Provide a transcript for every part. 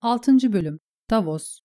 6. Bölüm Davos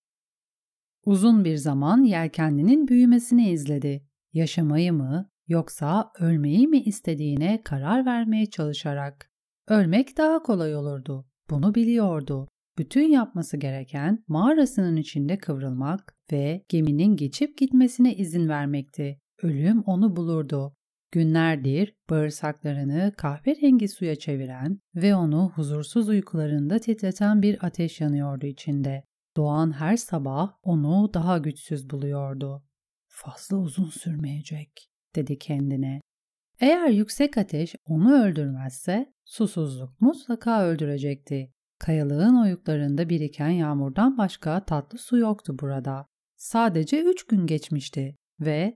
Uzun bir zaman yelkenlinin büyümesini izledi. Yaşamayı mı yoksa ölmeyi mi istediğine karar vermeye çalışarak. Ölmek daha kolay olurdu. Bunu biliyordu. Bütün yapması gereken mağarasının içinde kıvrılmak ve geminin geçip gitmesine izin vermekti. Ölüm onu bulurdu. Günlerdir bağırsaklarını kahverengi suya çeviren ve onu huzursuz uykularında titreten bir ateş yanıyordu içinde. Doğan her sabah onu daha güçsüz buluyordu. Fazla uzun sürmeyecek, dedi kendine. Eğer yüksek ateş onu öldürmezse susuzluk mutlaka öldürecekti. Kayalığın oyuklarında biriken yağmurdan başka tatlı su yoktu burada. Sadece üç gün geçmişti ve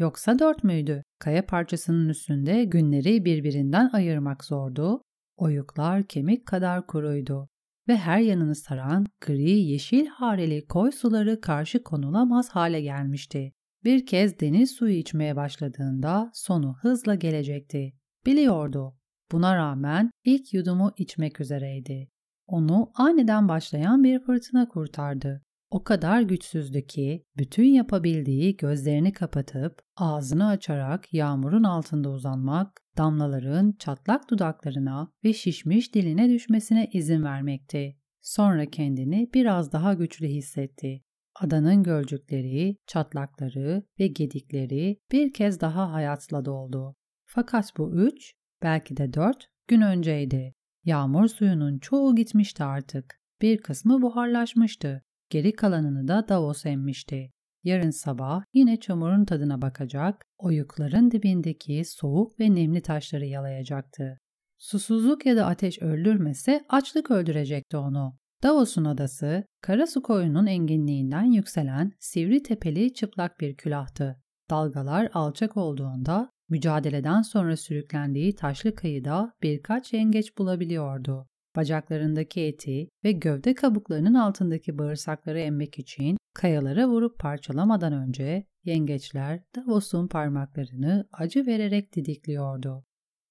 Yoksa dört müydü? Kaya parçasının üstünde günleri birbirinden ayırmak zordu. Oyuklar kemik kadar kuruydu ve her yanını saran gri yeşil hareli koy suları karşı konulamaz hale gelmişti. Bir kez deniz suyu içmeye başladığında sonu hızla gelecekti. Biliyordu. Buna rağmen ilk yudumu içmek üzereydi. Onu aniden başlayan bir fırtına kurtardı. O kadar güçsüzdü ki bütün yapabildiği gözlerini kapatıp ağzını açarak yağmurun altında uzanmak, damlaların çatlak dudaklarına ve şişmiş diline düşmesine izin vermekti. Sonra kendini biraz daha güçlü hissetti. Adanın gölcükleri, çatlakları ve gedikleri bir kez daha hayatla doldu. Fakat bu üç, belki de dört gün önceydi. Yağmur suyunun çoğu gitmişti artık. Bir kısmı buharlaşmıştı Geri kalanını da Davos emmişti. Yarın sabah yine çamurun tadına bakacak, oyukların dibindeki soğuk ve nemli taşları yalayacaktı. Susuzluk ya da ateş öldürmese açlık öldürecekti onu. Davos'un adası, Karasu koyunun enginliğinden yükselen sivri tepeli çıplak bir külahtı. Dalgalar alçak olduğunda mücadeleden sonra sürüklendiği taşlı kıyıda birkaç yengeç bulabiliyordu. Bacaklarındaki eti ve gövde kabuklarının altındaki bağırsakları emmek için kayalara vurup parçalamadan önce yengeçler Davos'un parmaklarını acı vererek didikliyordu.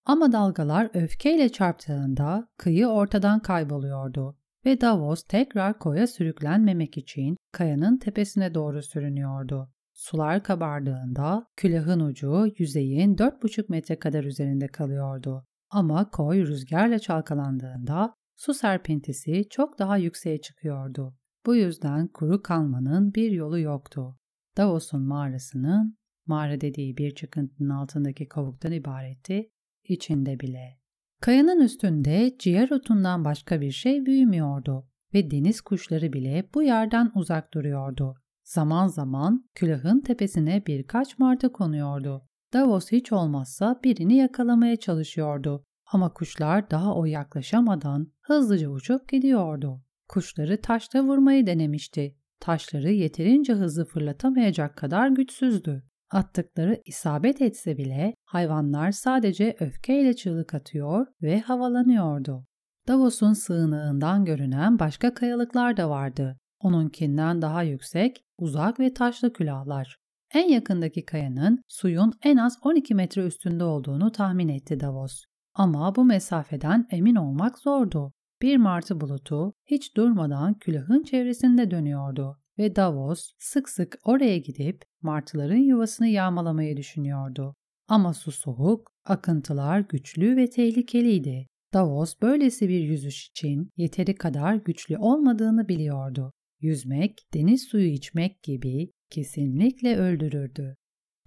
Ama dalgalar öfkeyle çarptığında kıyı ortadan kayboluyordu ve Davos tekrar koya sürüklenmemek için kayanın tepesine doğru sürünüyordu. Sular kabardığında külahın ucu yüzeyin 4,5 metre kadar üzerinde kalıyordu. Ama koy rüzgarla çalkalandığında su serpintisi çok daha yükseğe çıkıyordu. Bu yüzden kuru kalmanın bir yolu yoktu. Davos'un mağarasının, mağara dediği bir çıkıntının altındaki kovuktan ibaretti, içinde bile. Kayanın üstünde ciğer otundan başka bir şey büyümüyordu ve deniz kuşları bile bu yerden uzak duruyordu. Zaman zaman külahın tepesine birkaç martı konuyordu. Davos hiç olmazsa birini yakalamaya çalışıyordu ama kuşlar daha o yaklaşamadan hızlıca uçup gidiyordu. Kuşları taşla vurmayı denemişti. Taşları yeterince hızlı fırlatamayacak kadar güçsüzdü. Attıkları isabet etse bile hayvanlar sadece öfkeyle çığlık atıyor ve havalanıyordu. Davos'un sığınağından görünen başka kayalıklar da vardı. Onunkinden daha yüksek, uzak ve taşlı külahlar. En yakındaki kayanın suyun en az 12 metre üstünde olduğunu tahmin etti Davos. Ama bu mesafeden emin olmak zordu. Bir martı bulutu hiç durmadan külahın çevresinde dönüyordu ve Davos sık sık oraya gidip martıların yuvasını yağmalamayı düşünüyordu. Ama su soğuk, akıntılar güçlü ve tehlikeliydi. Davos böylesi bir yüzüş için yeteri kadar güçlü olmadığını biliyordu. Yüzmek, deniz suyu içmek gibi kesinlikle öldürürdü.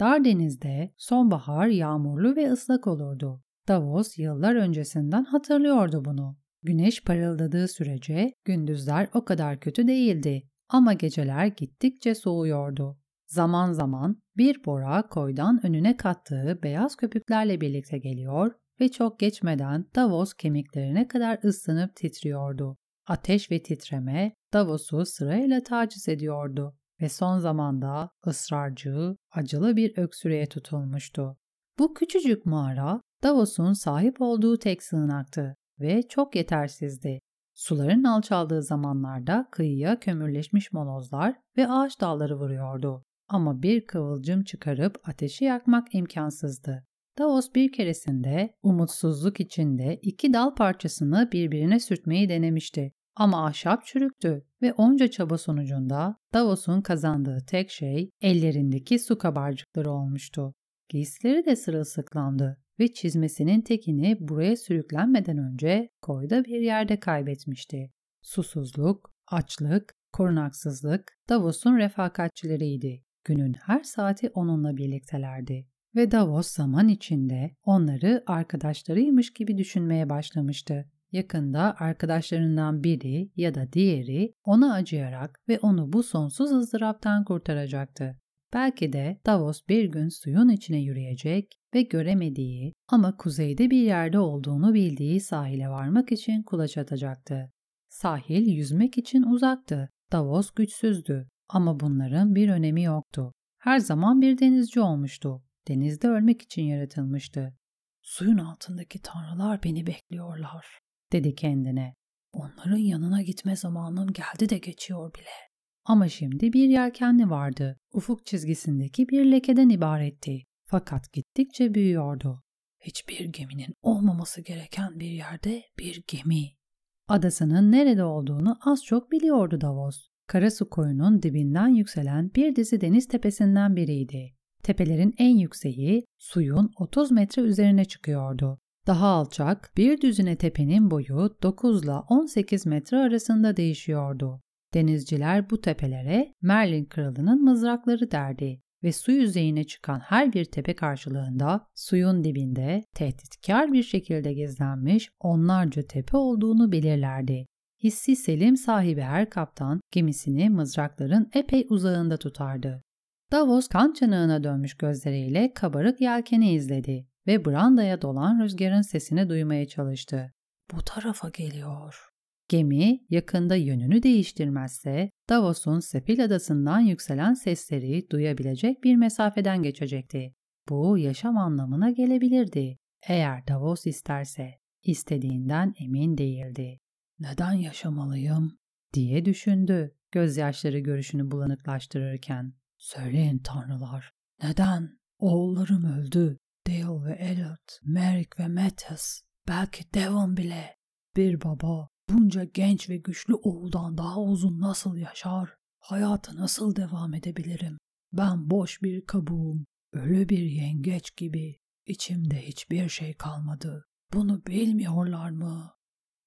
Dar denizde sonbahar yağmurlu ve ıslak olurdu. Davos yıllar öncesinden hatırlıyordu bunu. Güneş parıldadığı sürece gündüzler o kadar kötü değildi ama geceler gittikçe soğuyordu. Zaman zaman bir bora koydan önüne kattığı beyaz köpüklerle birlikte geliyor ve çok geçmeden Davos kemiklerine kadar ısınıp titriyordu. Ateş ve titreme Davos'u sırayla taciz ediyordu ve son zamanda ısrarcı, acılı bir öksürüğe tutulmuştu. Bu küçücük mağara Davos'un sahip olduğu tek sığınaktı ve çok yetersizdi. Suların alçaldığı zamanlarda kıyıya kömürleşmiş molozlar ve ağaç dalları vuruyordu. Ama bir kıvılcım çıkarıp ateşi yakmak imkansızdı. Davos bir keresinde umutsuzluk içinde iki dal parçasını birbirine sürtmeyi denemişti. Ama ahşap çürüktü ve onca çaba sonucunda Davos'un kazandığı tek şey ellerindeki su kabarcıkları olmuştu. Giysileri de sırılsıklamdı ve çizmesinin tekini buraya sürüklenmeden önce koyda bir yerde kaybetmişti. Susuzluk, açlık, korunaksızlık Davos'un refakatçileriydi. Günün her saati onunla birliktelerdi. Ve Davos zaman içinde onları arkadaşlarıymış gibi düşünmeye başlamıştı. Yakında arkadaşlarından biri ya da diğeri ona acıyarak ve onu bu sonsuz ızdıraptan kurtaracaktı. Belki de Davos bir gün suyun içine yürüyecek ve göremediği ama kuzeyde bir yerde olduğunu bildiği sahile varmak için kulaç atacaktı. Sahil yüzmek için uzaktı. Davos güçsüzdü ama bunların bir önemi yoktu. Her zaman bir denizci olmuştu. Denizde ölmek için yaratılmıştı. Suyun altındaki tanrılar beni bekliyorlar, dedi kendine. Onların yanına gitme zamanım geldi de geçiyor bile. Ama şimdi bir yelkenli vardı. Ufuk çizgisindeki bir lekeden ibaretti. Fakat gittikçe büyüyordu. Hiçbir geminin olmaması gereken bir yerde bir gemi. Adasının nerede olduğunu az çok biliyordu Davos. Karasu koyunun dibinden yükselen bir dizi deniz tepesinden biriydi. Tepelerin en yükseği suyun 30 metre üzerine çıkıyordu. Daha alçak bir düzine tepenin boyu 9 ile 18 metre arasında değişiyordu. Denizciler bu tepelere Merlin kralının mızrakları derdi ve su yüzeyine çıkan her bir tepe karşılığında suyun dibinde tehditkar bir şekilde gizlenmiş onlarca tepe olduğunu belirlerdi. Hissi selim sahibi her kaptan gemisini mızrakların epey uzağında tutardı. Davos kan çanağına dönmüş gözleriyle kabarık yelkeni izledi ve brandaya dolan rüzgarın sesini duymaya çalıştı. Bu tarafa geliyor. Gemi yakında yönünü değiştirmezse Davos'un Sepil adasından yükselen sesleri duyabilecek bir mesafeden geçecekti. Bu yaşam anlamına gelebilirdi. Eğer Davos isterse, istediğinden emin değildi. Neden yaşamalıyım? diye düşündü gözyaşları görüşünü bulanıklaştırırken. Söyleyin tanrılar, neden? Oğullarım öldü. Dale ve Elliot, Merrick ve Mattis, belki Devon bile. Bir baba bunca genç ve güçlü oğuldan daha uzun nasıl yaşar? Hayata nasıl devam edebilirim? Ben boş bir kabuğum, ölü bir yengeç gibi. İçimde hiçbir şey kalmadı. Bunu bilmiyorlar mı?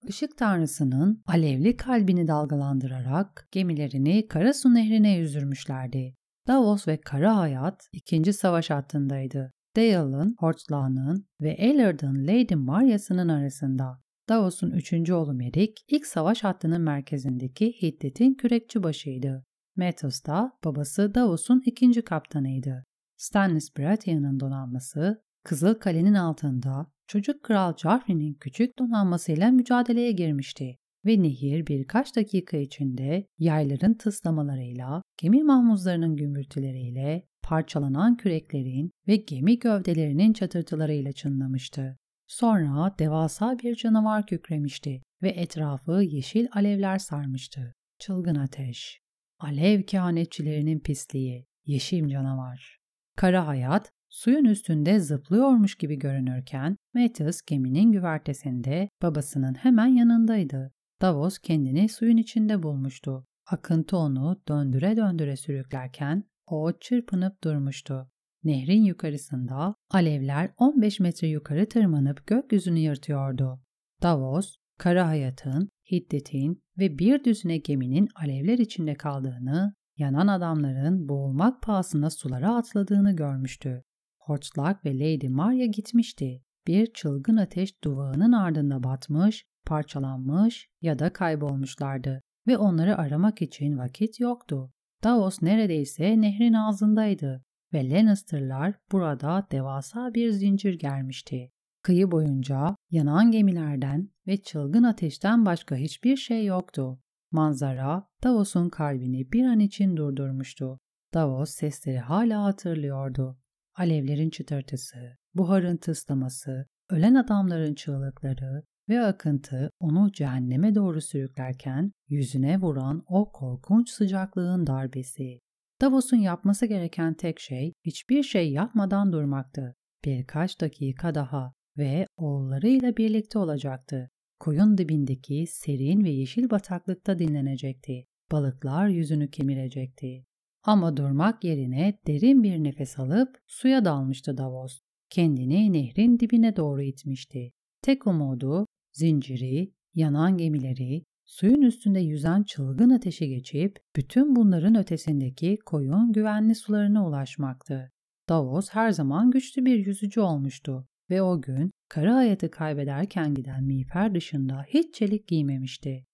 Işık tanrısının alevli kalbini dalgalandırarak gemilerini Karasu nehrine yüzürmüşlerdi. Davos ve Kara Hayat ikinci savaş hattındaydı. Dale'ın, Hortlağ'ın ve Ellard'ın Lady Maria'sının arasında. Davos'un üçüncü oğlu Merik, ilk savaş hattının merkezindeki Hiddet'in kürekçi başıydı. Mathos da babası Davos'un ikinci kaptanıydı. Stannis Baratheon'un donanması, Kızıl Kale'nin altında çocuk kral Joffrey'nin küçük donanmasıyla mücadeleye girmişti ve nehir birkaç dakika içinde yayların tıslamalarıyla, gemi mahmuzlarının gümbürtüleriyle, parçalanan küreklerin ve gemi gövdelerinin çatırtılarıyla çınlamıştı. Sonra devasa bir canavar kükremişti ve etrafı yeşil alevler sarmıştı. Çılgın ateş, alev kehanetçilerinin pisliği, yeşil canavar. Kara hayat suyun üstünde zıplıyormuş gibi görünürken Matthews geminin güvertesinde babasının hemen yanındaydı. Davos kendini suyun içinde bulmuştu. Akıntı onu döndüre döndüre sürüklerken o çırpınıp durmuştu. Nehrin yukarısında alevler 15 metre yukarı tırmanıp gökyüzünü yırtıyordu. Davos, kara hayatın, hiddetin ve bir düzine geminin alevler içinde kaldığını, yanan adamların boğulmak pahasına sulara atladığını görmüştü. Hortlak ve Lady Maria gitmişti. Bir çılgın ateş duvağının ardında batmış, parçalanmış ya da kaybolmuşlardı ve onları aramak için vakit yoktu. Davos neredeyse nehrin ağzındaydı ve Lannister'lar burada devasa bir zincir germişti. Kıyı boyunca yanan gemilerden ve çılgın ateşten başka hiçbir şey yoktu. Manzara Davos'un kalbini bir an için durdurmuştu. Davos sesleri hala hatırlıyordu. Alevlerin çıtırtısı, buharın tıslaması, ölen adamların çığlıkları ve akıntı onu cehenneme doğru sürüklerken yüzüne vuran o korkunç sıcaklığın darbesi. Davos'un yapması gereken tek şey hiçbir şey yapmadan durmaktı. Birkaç dakika daha ve oğullarıyla birlikte olacaktı. koyun dibindeki serin ve yeşil bataklıkta dinlenecekti. Balıklar yüzünü kemirecekti. Ama durmak yerine derin bir nefes alıp suya dalmıştı Davos. Kendini nehrin dibine doğru itmişti. Tek umudu zinciri, yanan gemileri, suyun üstünde yüzen çılgın ateşi geçip bütün bunların ötesindeki koyun güvenli sularına ulaşmaktı. Davos her zaman güçlü bir yüzücü olmuştu ve o gün kara hayatı kaybederken giden miğfer dışında hiç çelik giymemişti.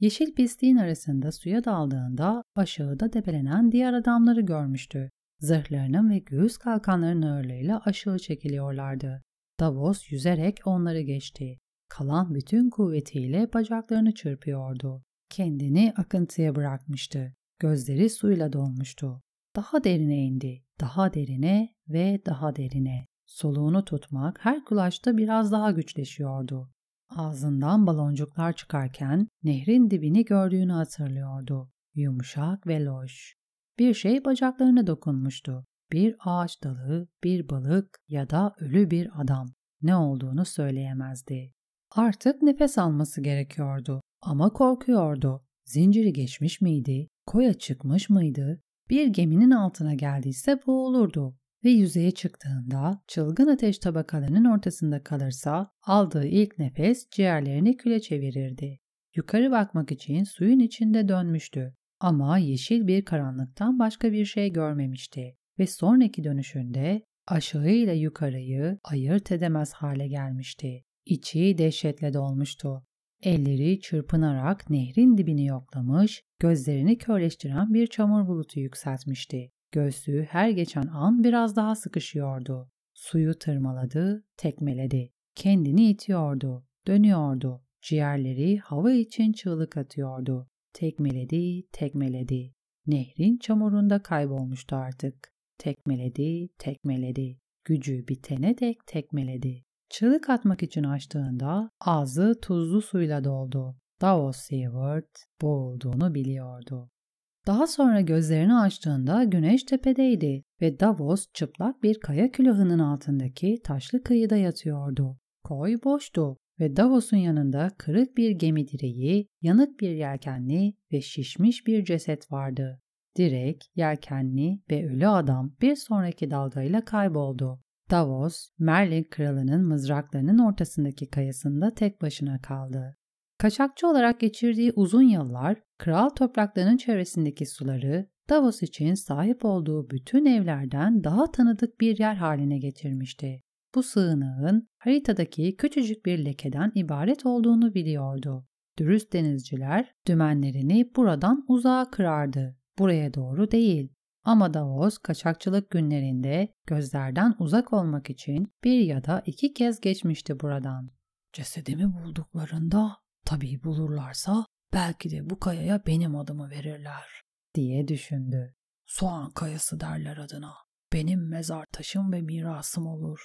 Yeşil pisliğin arasında suya daldığında aşağıda debelenen diğer adamları görmüştü. Zırhlarının ve göğüs kalkanlarının ağırlığıyla aşağı çekiliyorlardı. Davos yüzerek onları geçti. Kalan bütün kuvvetiyle bacaklarını çırpıyordu. Kendini akıntıya bırakmıştı. Gözleri suyla dolmuştu. Daha derine indi, daha derine ve daha derine. Soluğunu tutmak her kulaşta biraz daha güçleşiyordu. Ağzından baloncuklar çıkarken nehrin dibini gördüğünü hatırlıyordu. Yumuşak ve loş. Bir şey bacaklarına dokunmuştu. Bir ağaç dalı, bir balık ya da ölü bir adam. Ne olduğunu söyleyemezdi. Artık nefes alması gerekiyordu ama korkuyordu. Zinciri geçmiş miydi? Koya çıkmış mıydı? Bir geminin altına geldiyse boğulurdu ve yüzeye çıktığında çılgın ateş tabakalarının ortasında kalırsa aldığı ilk nefes ciğerlerini küle çevirirdi. Yukarı bakmak için suyun içinde dönmüştü ama yeşil bir karanlıktan başka bir şey görmemişti ve sonraki dönüşünde aşağı ile yukarıyı ayırt edemez hale gelmişti. İçi dehşetle dolmuştu. Elleri çırpınarak nehrin dibini yoklamış, gözlerini körleştiren bir çamur bulutu yükseltmişti. Göğsü her geçen an biraz daha sıkışıyordu. Suyu tırmaladı, tekmeledi. Kendini itiyordu, dönüyordu. Ciğerleri hava için çığlık atıyordu. Tekmeledi, tekmeledi. Nehrin çamurunda kaybolmuştu artık. Tekmeledi, tekmeledi. Gücü bitene dek tekmeledi. Çığlık atmak için açtığında ağzı tuzlu suyla doldu. Davos Seward boğulduğunu biliyordu. Daha sonra gözlerini açtığında güneş tepedeydi ve Davos çıplak bir kaya külahının altındaki taşlı kıyıda yatıyordu. Koy boştu ve Davos'un yanında kırık bir gemi direği, yanık bir yelkenli ve şişmiş bir ceset vardı. Direk, yelkenli ve ölü adam bir sonraki dalgayla kayboldu. Davos, Merlin kralının mızraklarının ortasındaki kayasında tek başına kaldı. Kaçakçı olarak geçirdiği uzun yıllar kral topraklarının çevresindeki suları Davos için sahip olduğu bütün evlerden daha tanıdık bir yer haline getirmişti. Bu sığınağın haritadaki küçücük bir lekeden ibaret olduğunu biliyordu. Dürüst denizciler dümenlerini buradan uzağa kırardı. Buraya doğru değil. Ama Davos kaçakçılık günlerinde gözlerden uzak olmak için bir ya da iki kez geçmişti buradan. Cesedimi bulduklarında Tabii bulurlarsa belki de bu kayaya benim adımı verirler diye düşündü. Soğan kayası derler adına. Benim mezar taşım ve mirasım olur.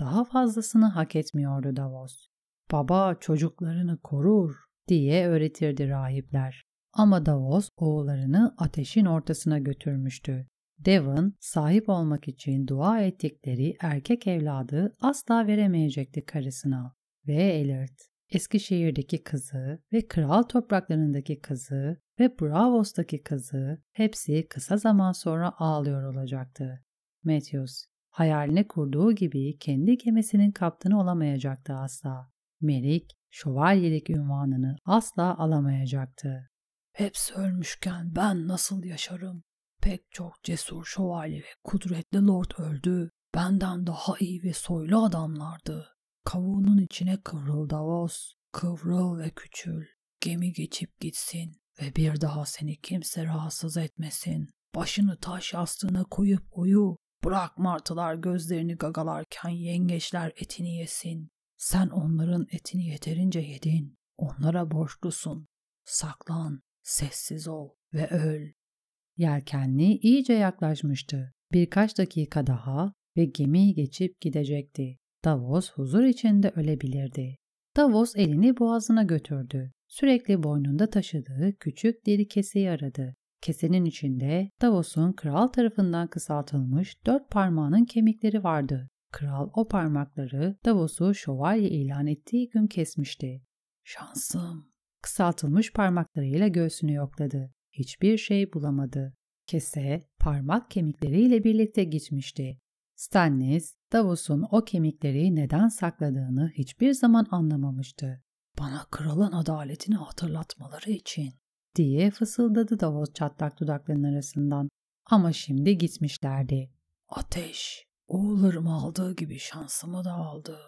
Daha fazlasını hak etmiyordu Davos. Baba çocuklarını korur diye öğretirdi rahipler. Ama Davos oğullarını ateşin ortasına götürmüştü. Devon sahip olmak için dua ettikleri erkek evladı asla veremeyecekti karısına. Ve Elert Eskişehir'deki kızı ve kral topraklarındaki kızı ve Bravos'taki kızı hepsi kısa zaman sonra ağlıyor olacaktı. Matthews, hayaline kurduğu gibi kendi gemisinin kaptanı olamayacaktı asla. Merik, şövalyelik ünvanını asla alamayacaktı. Hepsi ölmüşken ben nasıl yaşarım? Pek çok cesur şövalye ve kudretli lord öldü. Benden daha iyi ve soylu adamlardı. Kavuğunun içine kıvrıl Davos, kıvrıl ve küçül. Gemi geçip gitsin ve bir daha seni kimse rahatsız etmesin. Başını taş yastığına koyup uyu. Bırak martılar gözlerini gagalarken yengeçler etini yesin. Sen onların etini yeterince yedin. Onlara borçlusun. Saklan, sessiz ol ve öl. Yelkenli iyice yaklaşmıştı. Birkaç dakika daha ve gemi geçip gidecekti. Davos huzur içinde ölebilirdi. Davos elini boğazına götürdü. Sürekli boynunda taşıdığı küçük deri keseyi aradı. Kesenin içinde Davos'un kral tarafından kısaltılmış dört parmağının kemikleri vardı. Kral o parmakları Davos'u şövalye ilan ettiği gün kesmişti. Şansım. Kısaltılmış parmaklarıyla göğsünü yokladı. Hiçbir şey bulamadı. Kese parmak kemikleriyle birlikte gitmişti. Stannis, Davos'un o kemikleri neden sakladığını hiçbir zaman anlamamıştı. Bana kralın adaletini hatırlatmaları için diye fısıldadı Davos çatlak dudaklarının arasından. Ama şimdi gitmişlerdi. Ateş, oğullarımı aldığı gibi şansımı da aldı.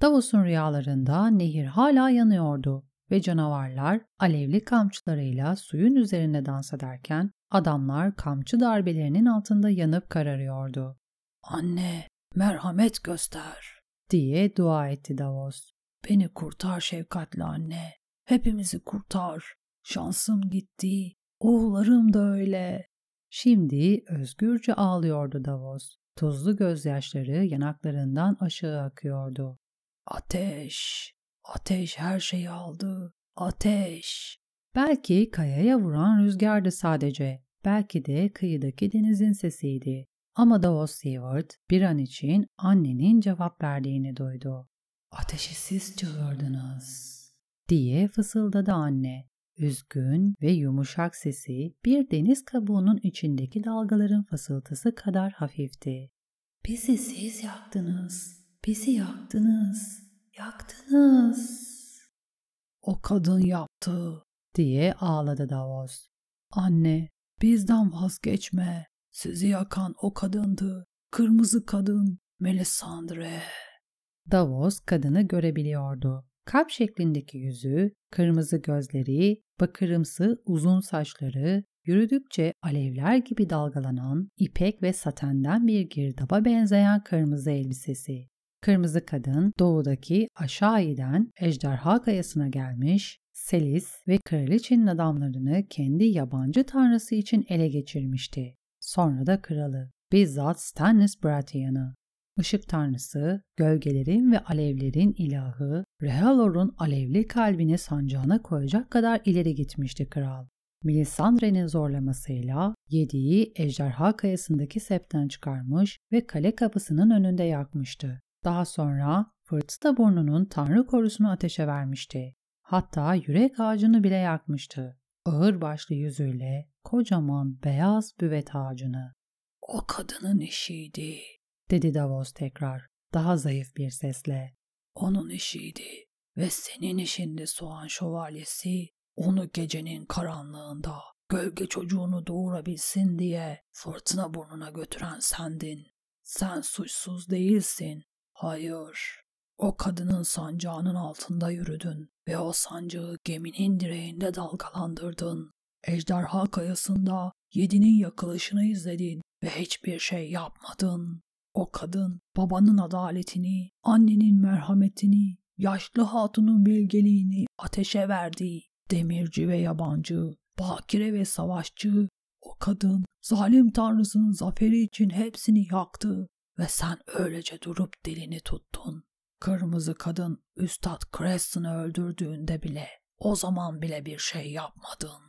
Davos'un rüyalarında nehir hala yanıyordu ve canavarlar alevli kamçılarıyla suyun üzerinde dans ederken adamlar kamçı darbelerinin altında yanıp kararıyordu. Anne, merhamet göster diye dua etti Davos. Beni kurtar şefkatli anne. Hepimizi kurtar. Şansım gitti. Oğullarım da öyle. Şimdi özgürce ağlıyordu Davos. Tuzlu gözyaşları yanaklarından aşağı akıyordu. Ateş, ateş her şeyi aldı. Ateş. Belki kayaya vuran rüzgardı sadece. Belki de kıyıdaki denizin sesiydi. Ama Davos Seward bir an için annenin cevap verdiğini duydu. Ateşi siz çağırdınız diye fısıldadı anne. Üzgün ve yumuşak sesi bir deniz kabuğunun içindeki dalgaların fısıltısı kadar hafifti. Bizi siz yaktınız, bizi yaktınız, yaktınız. O kadın yaptı diye ağladı Davos. Anne, bizden vazgeçme. Sizi yakan o kadındı. Kırmızı kadın, Melisandre. Davos kadını görebiliyordu. Kalp şeklindeki yüzü, kırmızı gözleri, bakırımsı uzun saçları, yürüdükçe alevler gibi dalgalanan ipek ve satenden bir girdaba benzeyen kırmızı elbisesi. Kırmızı kadın doğudaki aşağı inen ejderha kayasına gelmiş, Selis ve kraliçenin adamlarını kendi yabancı tanrısı için ele geçirmişti. Sonra da kralı, bizzat Stannis Baratheon'ı. Işık tanrısı, gölgelerin ve alevlerin ilahı, Rehalor'un alevli kalbini sancağına koyacak kadar ileri gitmişti kral. Melisandre'nin zorlamasıyla yediği ejderha kayasındaki septen çıkarmış ve kale kapısının önünde yakmıştı. Daha sonra fırtına burnunun tanrı korusunu ateşe vermişti. Hatta yürek ağacını bile yakmıştı. Ağır başlı yüzüyle kocaman beyaz büvet ağacını. O kadının işiydi, dedi Davos tekrar, daha zayıf bir sesle. Onun işiydi ve senin işindi soğan şövalyesi onu gecenin karanlığında gölge çocuğunu doğurabilsin diye fırtına burnuna götüren sendin. Sen suçsuz değilsin. Hayır. O kadının sancağının altında yürüdün ve o sancağı geminin direğinde dalgalandırdın. Ejderha kayasında yedinin yakılışını izledin ve hiçbir şey yapmadın. O kadın babanın adaletini, annenin merhametini, yaşlı hatunun bilgeliğini ateşe verdi. Demirci ve yabancı, bakire ve savaşçı, o kadın zalim tanrısının zaferi için hepsini yaktı ve sen öylece durup dilini tuttun. Kırmızı kadın Üstad Creston'ı öldürdüğünde bile o zaman bile bir şey yapmadın.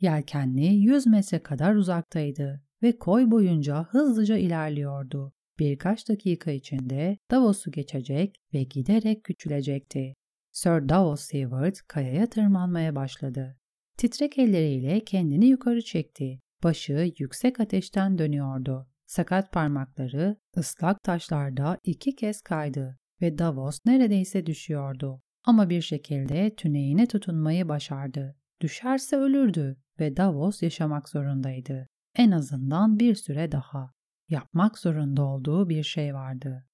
Yelkenli yüz metre kadar uzaktaydı ve koy boyunca hızlıca ilerliyordu. Birkaç dakika içinde Davos'u geçecek ve giderek küçülecekti. Sir Davos Seward kayaya tırmanmaya başladı. Titrek elleriyle kendini yukarı çekti. Başı yüksek ateşten dönüyordu. Sakat parmakları ıslak taşlarda iki kez kaydı ve Davos neredeyse düşüyordu. Ama bir şekilde tüneğine tutunmayı başardı. Düşerse ölürdü ve Davos yaşamak zorundaydı. En azından bir süre daha. Yapmak zorunda olduğu bir şey vardı.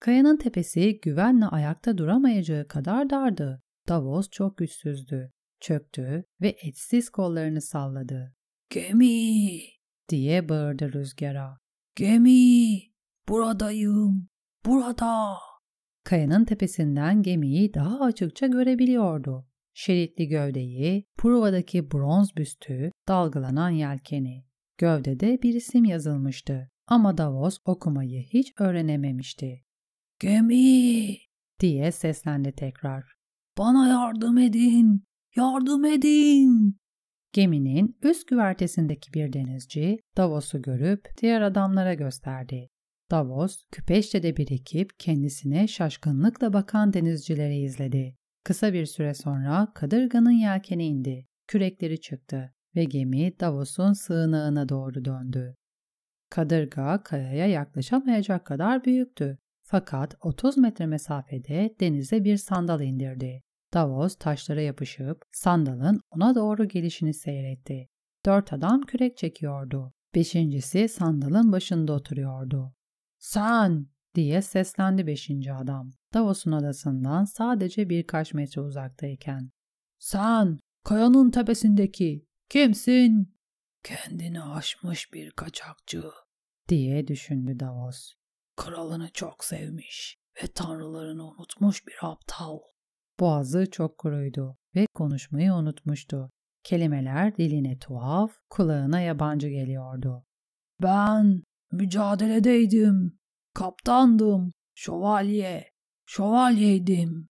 Kayanın tepesi güvenle ayakta duramayacağı kadar dardı. Davos çok güçsüzdü. Çöktü ve etsiz kollarını salladı. Gemi! diye bağırdı rüzgara. Gemi! Buradayım! Burada! Kayanın tepesinden gemiyi daha açıkça görebiliyordu. Şeritli gövdeyi, Pruva'daki bronz büstü, dalgalanan yelkeni. Gövdede bir isim yazılmıştı ama Davos okumayı hiç öğrenememişti. Gemi! diye seslendi tekrar. Bana yardım edin! Yardım edin! Geminin üst güvertesindeki bir denizci Davos'u görüp diğer adamlara gösterdi. Davos, küpeşte de birikip kendisine şaşkınlıkla bakan denizcileri izledi. Kısa bir süre sonra kadırganın yelkeni indi, kürekleri çıktı ve gemi Davos'un sığınağına doğru döndü. Kadırga kayaya yaklaşamayacak kadar büyüktü. Fakat 30 metre mesafede denize bir sandal indirdi. Davos taşlara yapışıp sandalın ona doğru gelişini seyretti. Dört adam kürek çekiyordu. Beşincisi sandalın başında oturuyordu. Sen! diye seslendi beşinci adam. Davos'un adasından sadece birkaç metre uzaktayken. Sen! Kayanın tepesindeki! Kimsin? Kendini aşmış bir kaçakçı diye düşündü Davos. Kralını çok sevmiş ve tanrılarını unutmuş bir aptal. Boğazı çok kuruydu ve konuşmayı unutmuştu. Kelimeler diline tuhaf, kulağına yabancı geliyordu. Ben mücadeledeydim, kaptandım, şövalye, şövalyeydim.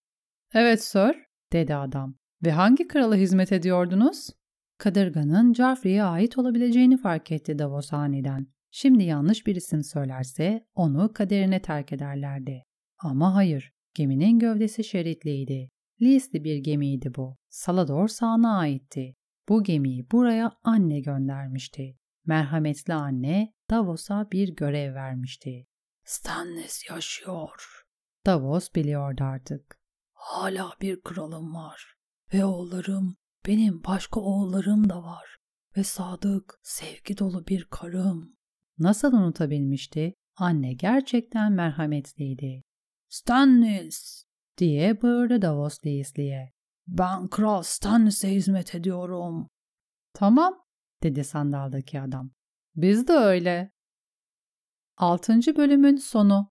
Evet sir, dedi adam. Ve hangi krala hizmet ediyordunuz? Kadırganın Joffrey'e ait olabileceğini fark etti Davos aniden. Şimdi yanlış bir isim söylerse onu kaderine terk ederlerdi. Ama hayır, geminin gövdesi şeritliydi. Leas'li bir gemiydi bu. Salador sağına aitti. Bu gemiyi buraya anne göndermişti. Merhametli anne Davos'a bir görev vermişti. Stannis yaşıyor. Davos biliyordu artık. Hala bir kralım var. Ve oğullarım, benim başka oğullarım da var. Ve sadık, sevgi dolu bir karım. Nasıl unutabilmişti? Anne gerçekten merhametliydi. Stannis! Diye bağırdı Davos Leasley'e. Ben Kral Stannis'e hizmet ediyorum. Tamam, dedi sandaldaki adam. Biz de öyle. Altıncı bölümün sonu.